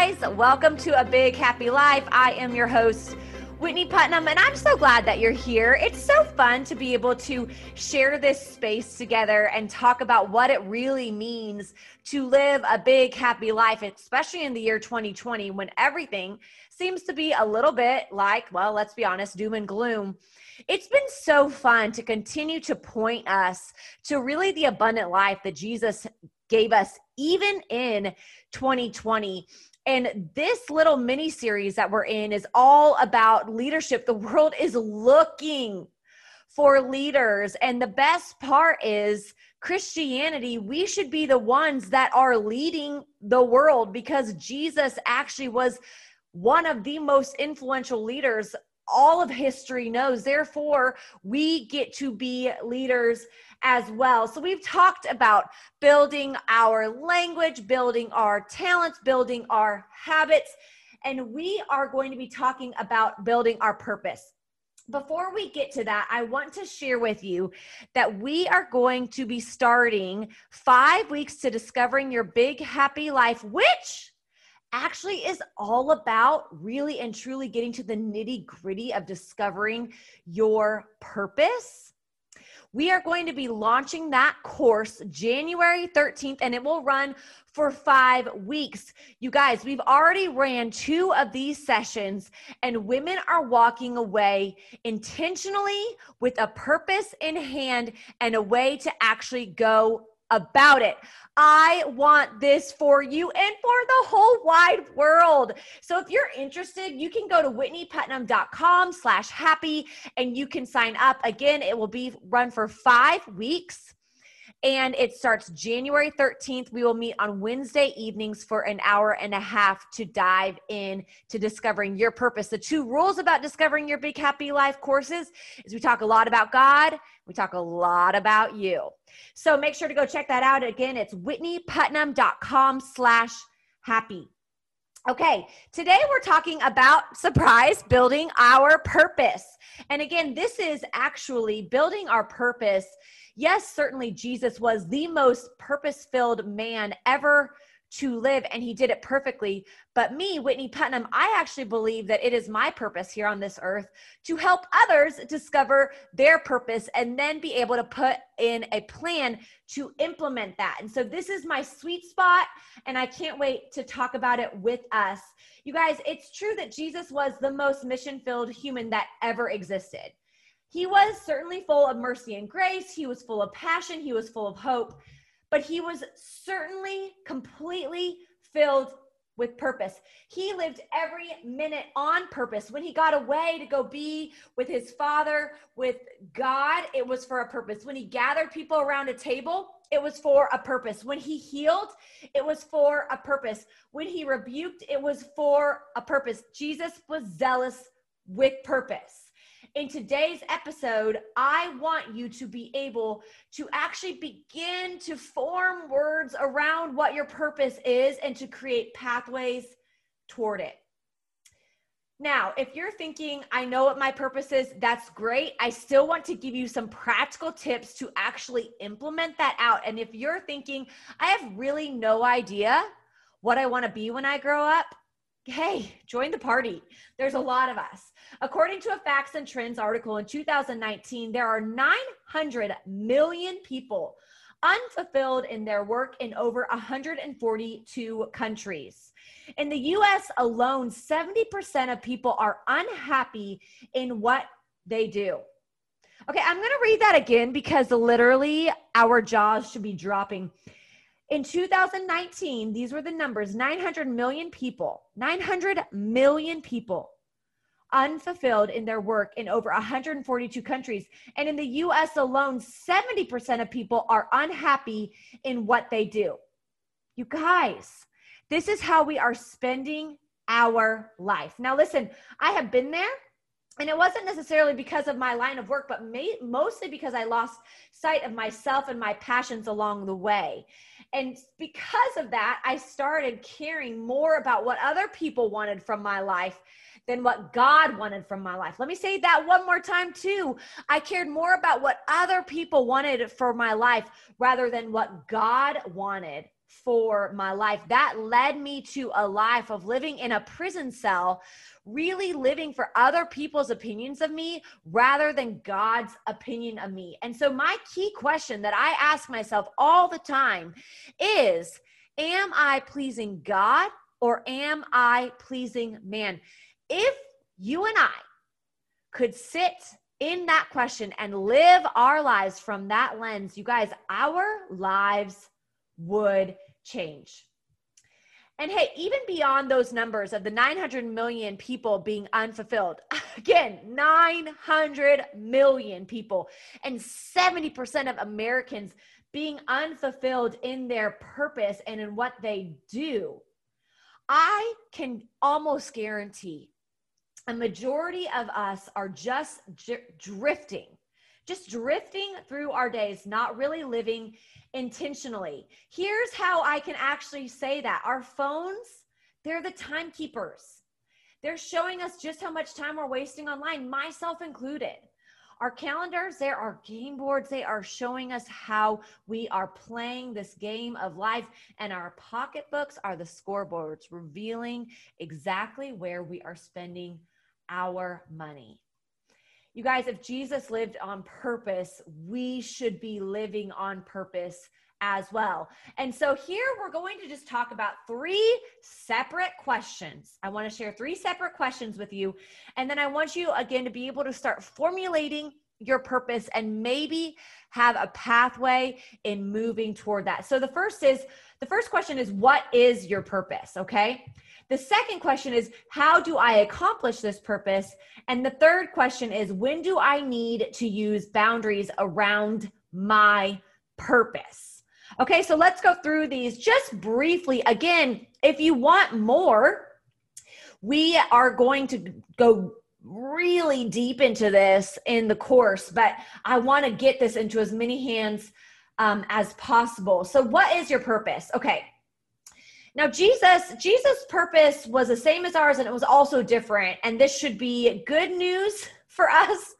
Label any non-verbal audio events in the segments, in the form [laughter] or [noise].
guys. Welcome to A Big Happy Life. I am your host, Whitney Putnam, and I'm so glad that you're here. It's so fun to be able to share this space together and talk about what it really means to live a big, happy life, especially in the year 2020 when everything seems to be a little bit like, well, let's be honest, doom and gloom. It's been so fun to continue to point us to really the abundant life that Jesus gave us even in 2020 and this little mini series that we're in is all about leadership. The world is looking for leaders. And the best part is Christianity, we should be the ones that are leading the world because Jesus actually was one of the most influential leaders all of history knows. Therefore, we get to be leaders as well. So, we've talked about building our language, building our talents, building our habits, and we are going to be talking about building our purpose. Before we get to that, I want to share with you that we are going to be starting five weeks to discovering your big happy life, which actually is all about really and truly getting to the nitty gritty of discovering your purpose we are going to be launching that course January 13th, and it will run for five weeks. You guys, we've already ran two of these sessions, and women are walking away intentionally with a purpose in hand and a way to actually go about it. I want this for you and for the whole wide world. So if you're interested, you can go to whitneyputnam.com slash happy and you can sign up. Again, it will be run for five weeks and it starts January 13th. We will meet on Wednesday evenings for an hour and a half to dive in to discovering your purpose. The two rules about discovering your big happy life courses is we talk a lot about God, we talk a lot about you. So make sure to go check that out. Again, it's whitneyputnam.com slash happy. Okay, today we're talking about surprise building our purpose. And again, this is actually building our purpose yes, certainly Jesus was the most purpose filled man ever to live and he did it perfectly. But me, Whitney Putnam, I actually believe that it is my purpose here on this earth to help others discover their purpose and then be able to put in a plan to implement that. And so this is my sweet spot and I can't wait to talk about it with us. You guys, it's true that Jesus was the most mission filled human that ever existed. He was certainly full of mercy and grace. He was full of passion. He was full of hope, but he was certainly completely filled with purpose. He lived every minute on purpose. When he got away to go be with his father, with God, it was for a purpose. When he gathered people around a table, it was for a purpose. When he healed, it was for a purpose. When he rebuked, it was for a purpose. Jesus was zealous with purpose in today's episode, I want you to be able to actually begin to form words around what your purpose is and to create pathways toward it. Now, if you're thinking, I know what my purpose is, that's great. I still want to give you some practical tips to actually implement that out. And if you're thinking, I have really no idea what I want to be when I grow up, hey, join the party. There's a lot of us. According to a Facts and Trends article in 2019, there are 900 million people unfulfilled in their work in over 142 countries. In the US alone, 70% of people are unhappy in what they do. Okay, I'm going to read that again because literally our jaws should be dropping. In 2019, these were the numbers 900 million people, 900 million people unfulfilled in their work in over 142 countries. And in the US alone, 70% of people are unhappy in what they do. You guys, this is how we are spending our life. Now, listen, I have been there. And it wasn't necessarily because of my line of work, but may, mostly because I lost sight of myself and my passions along the way. And because of that, I started caring more about what other people wanted from my life than what God wanted from my life. Let me say that one more time, too. I cared more about what other people wanted for my life rather than what God wanted for my life. That led me to a life of living in a prison cell, really living for other people's opinions of me rather than God's opinion of me. And so, my key question that I ask myself all the time is Am I pleasing God or am I pleasing man? If you and I could sit in that question and live our lives from that lens, you guys, our lives would change. And hey, even beyond those numbers of the 900 million people being unfulfilled, [laughs] again, 900 million people, and 70% of Americans being unfulfilled in their purpose and in what they do, I can almost guarantee a majority of us are just drifting, just drifting through our days, not really living intentionally. Here's how I can actually say that our phones, they're the timekeepers. They're showing us just how much time we're wasting online, myself included. Our calendars, there are game boards. They are showing us how we are playing this game of life. And our pocketbooks are the scoreboards, revealing exactly where we are spending our money. You guys, if Jesus lived on purpose, we should be living on purpose as well. And so here we're going to just talk about three separate questions. I want to share three separate questions with you. And then I want you again to be able to start formulating your purpose and maybe have a pathway in moving toward that. So the first is the first question is what is your purpose, okay? The second question is, how do I accomplish this purpose? And the third question is, when do I need to use boundaries around my purpose? Okay, so let's go through these just briefly. Again, if you want more, we are going to go really deep into this in the course, but I want to get this into as many hands um, as possible. So, what is your purpose? Okay, now, Jesus, Jesus' purpose was the same as ours, and it was also different. And this should be good news [laughs] for us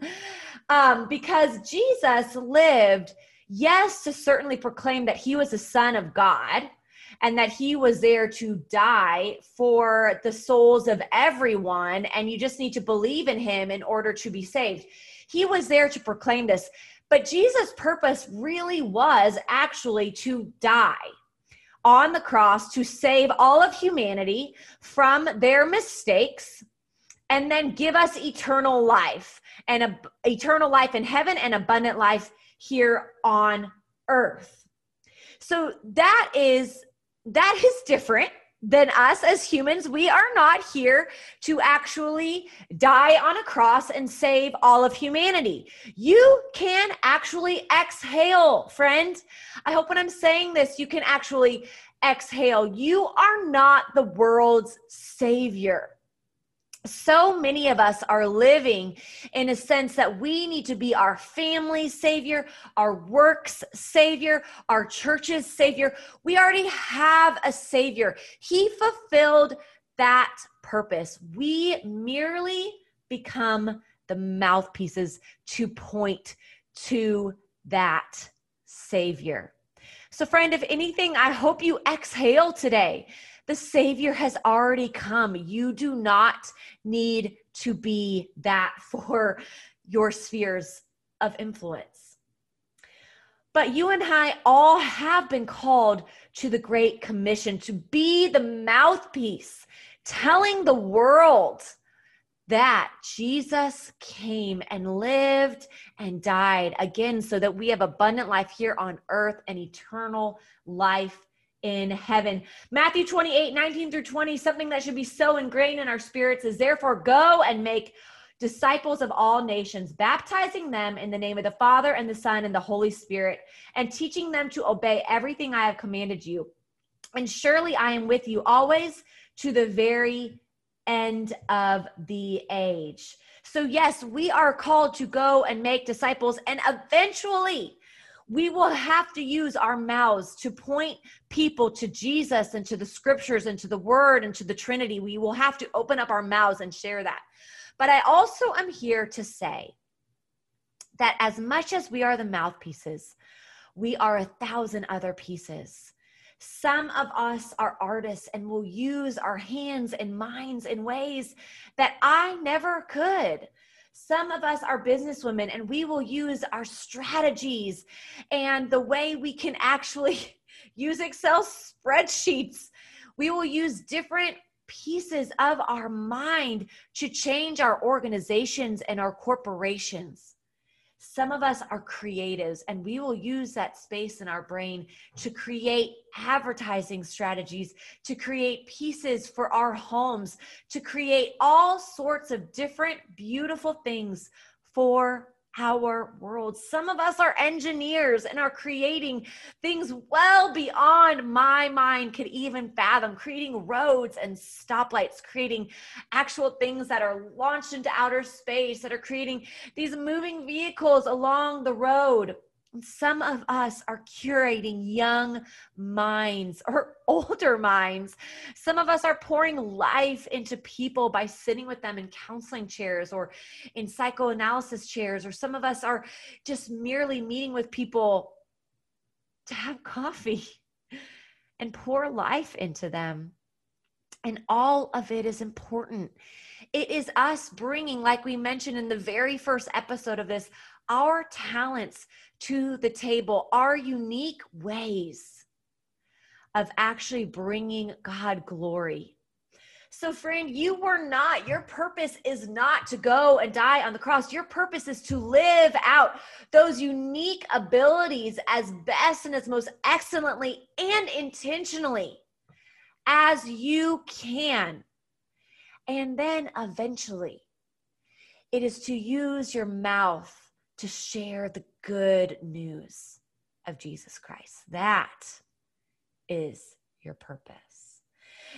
um, because Jesus lived, yes, to certainly proclaim that he was the Son of God and that he was there to die for the souls of everyone. And you just need to believe in him in order to be saved. He was there to proclaim this. But Jesus' purpose really was actually to die on the cross to save all of humanity from their mistakes and then give us eternal life and a, eternal life in heaven and abundant life here on earth. So that is that is different than us as humans. We are not here to actually die on a cross and save all of humanity. You can actually exhale, friend. I hope when I'm saying this, you can actually exhale. You are not the world's savior so many of us are living in a sense that we need to be our family savior, our works savior, our church's savior. We already have a savior. He fulfilled that purpose. We merely become the mouthpieces to point to that savior. So, friend, if anything, I hope you exhale today the Savior has already come. You do not need to be that [laughs] for your spheres of influence. But you and I all have been called to the Great Commission to be the mouthpiece, telling the world that Jesus came and lived and died again so that we have abundant life here on earth and eternal life in heaven. Matthew 28 19 through 20, something that should be so ingrained in our spirits is therefore go and make disciples of all nations, baptizing them in the name of the Father and the Son and the Holy Spirit, and teaching them to obey everything I have commanded you. And surely I am with you always to the very end of the age. So, yes, we are called to go and make disciples, and eventually, we will have to use our mouths to point people to Jesus and to the scriptures and to the word and to the Trinity. We will have to open up our mouths and share that. But I also am here to say that as much as we are the mouthpieces, we are a thousand other pieces. Some of us are artists and will use our hands and minds in ways that I never could. Some of us are businesswomen and we will use our strategies and the way we can actually [laughs] use Excel spreadsheets. We will use different pieces of our mind to change our organizations and our corporations. Some of us are creatives, and we will use that space in our brain to create advertising strategies, to create pieces for our homes, to create all sorts of different beautiful things for our world. Some of us are engineers and are creating things well beyond my mind could even fathom, creating roads and stoplights, creating actual things that are launched into outer space, that are creating these moving vehicles along the road. Some of us are curating young minds [laughs] or older minds. Some of us are pouring life into people by sitting with them in counseling chairs or in psychoanalysis chairs, or some of us are just merely meeting with people to have coffee [laughs] and pour life into them. And all of it is important. It is us bringing, like we mentioned in the very first episode of this, our talents to the table, our unique ways of actually bringing God glory. So, friend, you were not, your purpose is not to go and die on the cross. Your purpose is to live out those unique abilities as best and as most excellently and intentionally as you can. And then eventually, it is to use your mouth to share the good news of Jesus Christ. That is your purpose.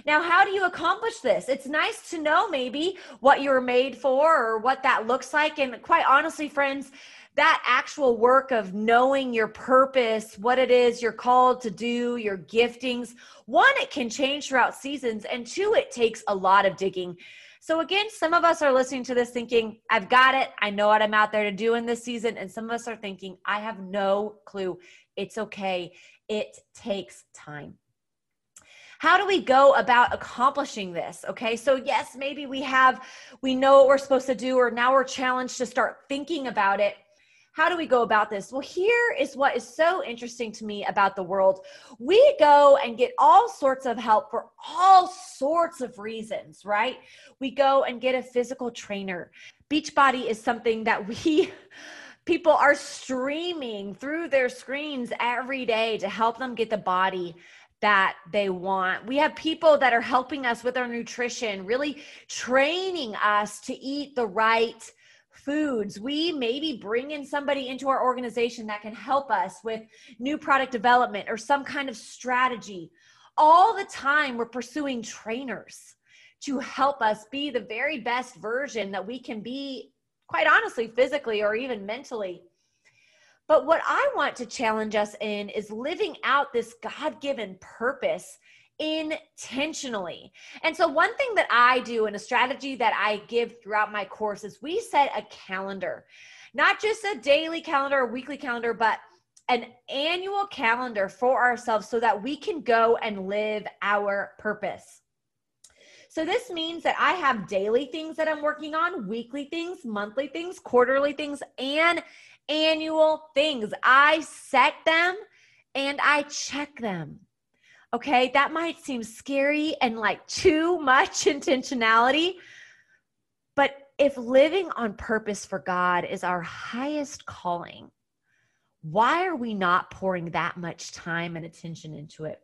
Now, how do you accomplish this? It's nice to know maybe what you're made for or what that looks like. And quite honestly, friends, that actual work of knowing your purpose, what it is you're called to do, your giftings, one, it can change throughout seasons. And two, it takes a lot of digging. So, again, some of us are listening to this thinking, I've got it. I know what I'm out there to do in this season. And some of us are thinking, I have no clue. It's okay. It takes time. How do we go about accomplishing this? Okay, so yes, maybe we have, we know what we're supposed to do, or now we're challenged to start thinking about it. How do we go about this? Well, here is what is so interesting to me about the world. We go and get all sorts of help for all sorts of reasons, right? We go and get a physical trainer. Beachbody is something that we [laughs] people are streaming through their screens every day to help them get the body that they want. We have people that are helping us with our nutrition, really training us to eat the right foods. We maybe bring in somebody into our organization that can help us with new product development or some kind of strategy. All the time, we're pursuing trainers to help us be the very best version that we can be, quite honestly, physically or even mentally. But what I want to challenge us in is living out this God given purpose intentionally. And so, one thing that I do and a strategy that I give throughout my course is we set a calendar, not just a daily calendar or weekly calendar, but an annual calendar for ourselves so that we can go and live our purpose. So, this means that I have daily things that I'm working on, weekly things, monthly things, quarterly things, and annual things. I set them and I check them. Okay, that might seem scary and like too much [laughs] intentionality. But if living on purpose for God is our highest calling, why are we not pouring that much time and attention into it?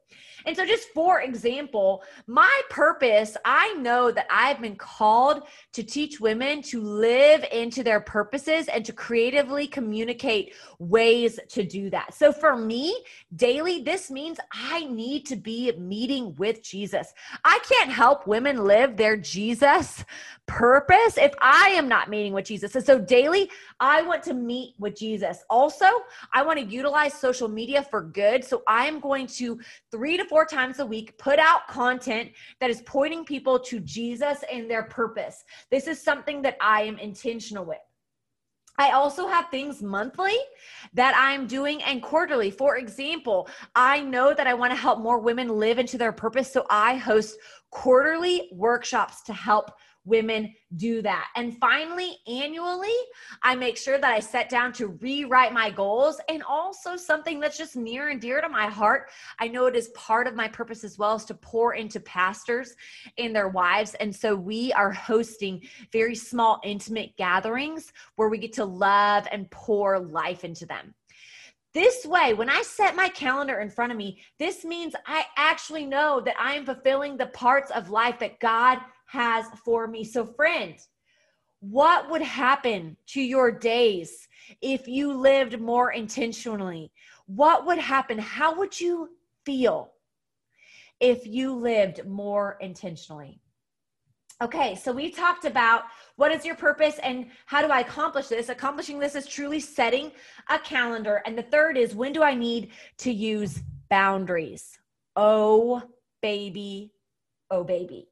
And so, just for example, my purpose, I know that I've been called to teach women to live into their purposes and to creatively communicate ways to do that. So, for me, daily, this means I need to be meeting with Jesus. I can't help women live their Jesus purpose if I am not meeting with Jesus. And so, daily, I want to meet with Jesus. Also, I want to utilize social media for good. So I am going to three to four times a week put out content that is pointing people to Jesus and their purpose. This is something that I am intentional with. I also have things monthly that I'm doing and quarterly. For example, I know that I want to help more women live into their purpose. So I host quarterly workshops to help women do that. And finally, annually, I make sure that I set down to rewrite my goals and also something that's just near and dear to my heart. I know it is part of my purpose as well is to pour into pastors and their wives. And so we are hosting very small, intimate gatherings where we get to love and pour life into them. This way, when I set my calendar in front of me, this means I actually know that I am fulfilling the parts of life that God has for me. So, friend, what would happen to your days if you lived more intentionally? What would happen? How would you feel if you lived more intentionally? Okay, so we talked about what is your purpose and how do I accomplish this? Accomplishing this is truly setting a calendar. And the third is when do I need to use boundaries? Oh, baby, oh, baby.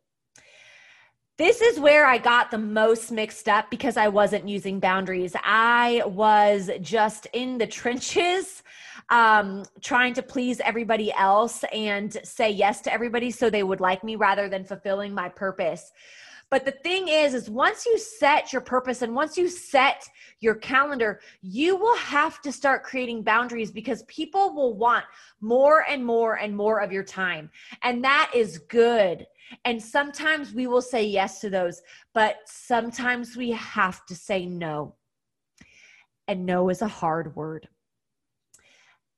This is where I got the most mixed up because I wasn't using boundaries. I was just in the trenches, um, trying to please everybody else and say yes to everybody so they would like me rather than fulfilling my purpose. But the thing is, is once you set your purpose and once you set your calendar, you will have to start creating boundaries because people will want more and more and more of your time. And that is good. And sometimes we will say yes to those, but sometimes we have to say no. And no is a hard word.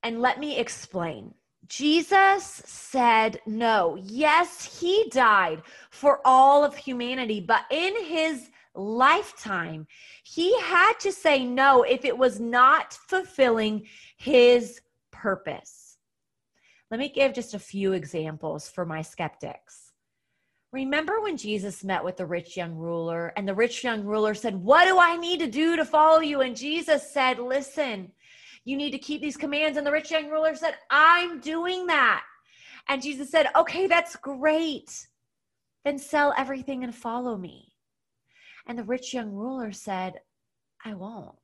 And let me explain. Jesus said no. Yes, he died for all of humanity, but in his lifetime, he had to say no if it was not fulfilling his purpose. Let me give just a few examples for my skeptics. Remember when Jesus met with the rich young ruler, and the rich young ruler said, What do I need to do to follow you? And Jesus said, Listen, you need to keep these commands. And the rich young ruler said, I'm doing that. And Jesus said, Okay, that's great. Then sell everything and follow me. And the rich young ruler said, I won't.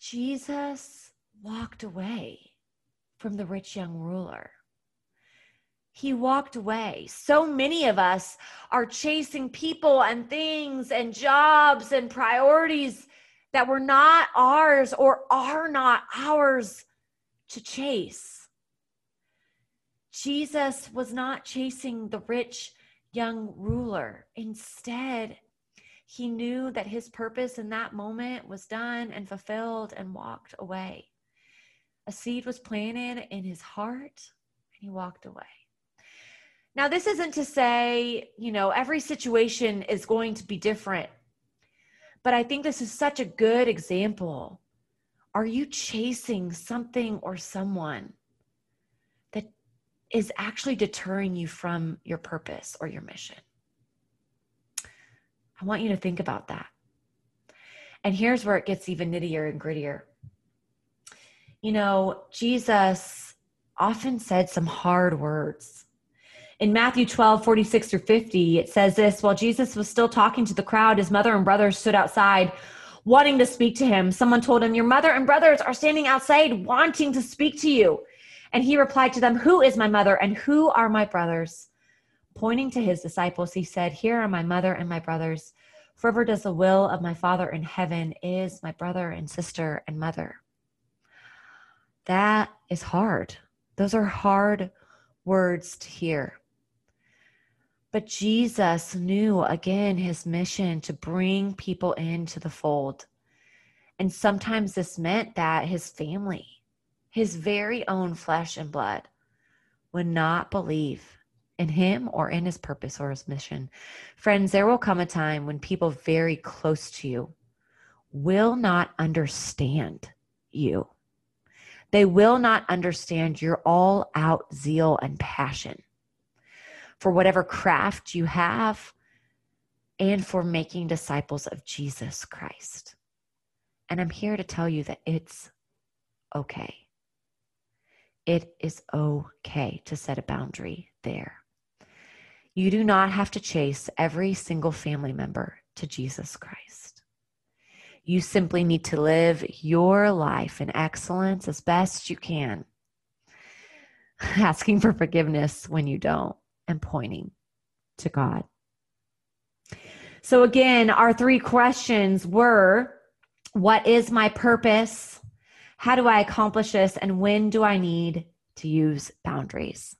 Jesus walked away from the rich young ruler he walked away. So many of us are chasing people and things and jobs and priorities that were not ours or are not ours to chase. Jesus was not chasing the rich young ruler. Instead, he knew that his purpose in that moment was done and fulfilled and walked away. A seed was planted in his heart and he walked away. Now, this isn't to say, you know, every situation is going to be different, but I think this is such a good example. Are you chasing something or someone that is actually deterring you from your purpose or your mission? I want you to think about that. And here's where it gets even nittier and grittier. You know, Jesus often said some hard words in Matthew 12, 46 through 50, it says this While Jesus was still talking to the crowd, his mother and brothers stood outside wanting to speak to him. Someone told him, Your mother and brothers are standing outside wanting to speak to you. And he replied to them, Who is my mother and who are my brothers? Pointing to his disciples, he said, Here are my mother and my brothers. Whoever does the will of my Father in heaven is my brother and sister and mother. That is hard. Those are hard words to hear. But Jesus knew again his mission to bring people into the fold. And sometimes this meant that his family, his very own flesh and blood, would not believe in him or in his purpose or his mission. Friends, there will come a time when people very close to you will not understand you. They will not understand your all out zeal and passion for whatever craft you have, and for making disciples of Jesus Christ. And I'm here to tell you that it's okay. It is okay to set a boundary there. You do not have to chase every single family member to Jesus Christ. You simply need to live your life in excellence as best you can, [laughs] asking for forgiveness when you don't, and pointing to God. So, again, our three questions were What is my purpose? How do I accomplish this? And when do I need to use boundaries?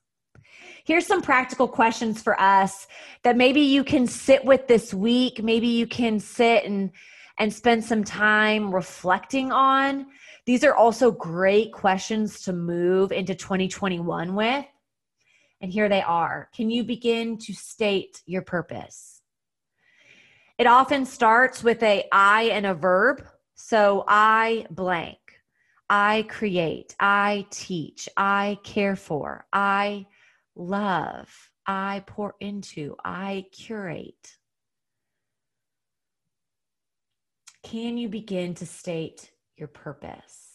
Here's some practical questions for us that maybe you can sit with this week. Maybe you can sit and and spend some time reflecting on. These are also great questions to move into 2021 with. And here they are. Can you begin to state your purpose? It often starts with a I and a verb. So I blank. I create. I teach. I care for. I love. I pour into. I curate. Can you begin to state your purpose?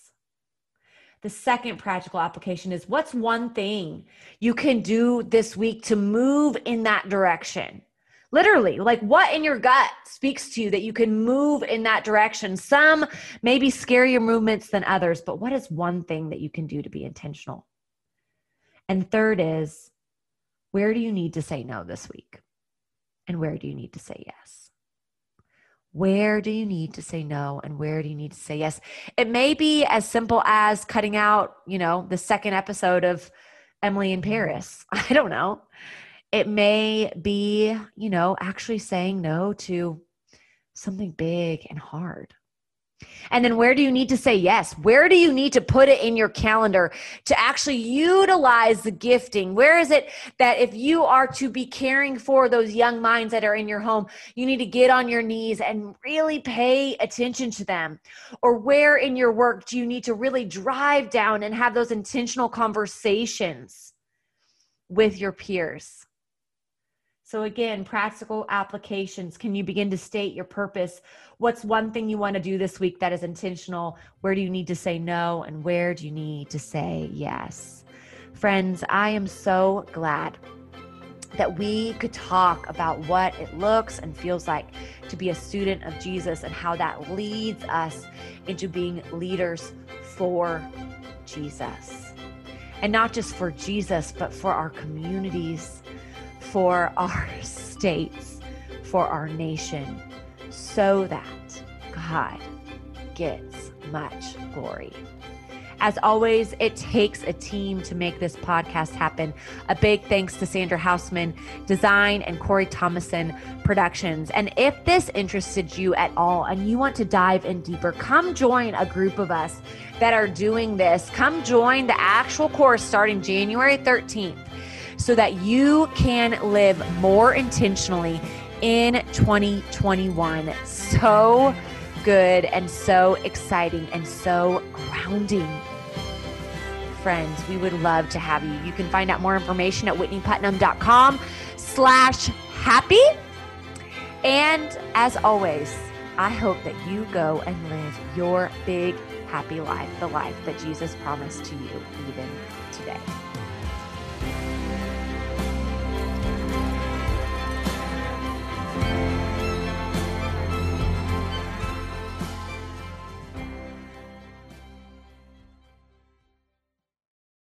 The second practical application is what's one thing you can do this week to move in that direction? Literally, like what in your gut speaks to you that you can move in that direction? Some maybe scarier movements than others, but what is one thing that you can do to be intentional? And third is where do you need to say no this week? And where do you need to say yes? Where do you need to say no and where do you need to say yes? It may be as simple as cutting out, you know, the second episode of Emily in mm-hmm. Paris. [laughs] I don't know. It may be, you know, actually saying no to something big and hard. And then where do you need to say yes? Where do you need to put it in your calendar to actually utilize the gifting? Where is it that if you are to be caring for those young minds that are in your home, you need to get on your knees and really pay attention to them? Or where in your work do you need to really drive down and have those intentional conversations with your peers? So, again, practical applications. Can you begin to state your purpose? What's one thing you want to do this week that is intentional? Where do you need to say no? And where do you need to say yes? Friends, I am so glad that we could talk about what it looks and feels like to be a student of Jesus and how that leads us into being leaders for Jesus. And not just for Jesus, but for our communities for our [laughs] states, for our nation, so that God gets much glory. As always, it takes a team to make this podcast happen. A big thanks to Sandra Hausman, Design, and Corey Thomason Productions. And if this interested you at all and you want to dive in deeper, come join a group of us that are doing this. Come join the actual course starting January 13th so that you can live more intentionally in 2021. So good and so exciting and so grounding. Friends, we would love to have you. You can find out more information at whitneyputnam.com slash happy. And as always, I hope that you go and live your big happy life, the life that Jesus promised to you even today.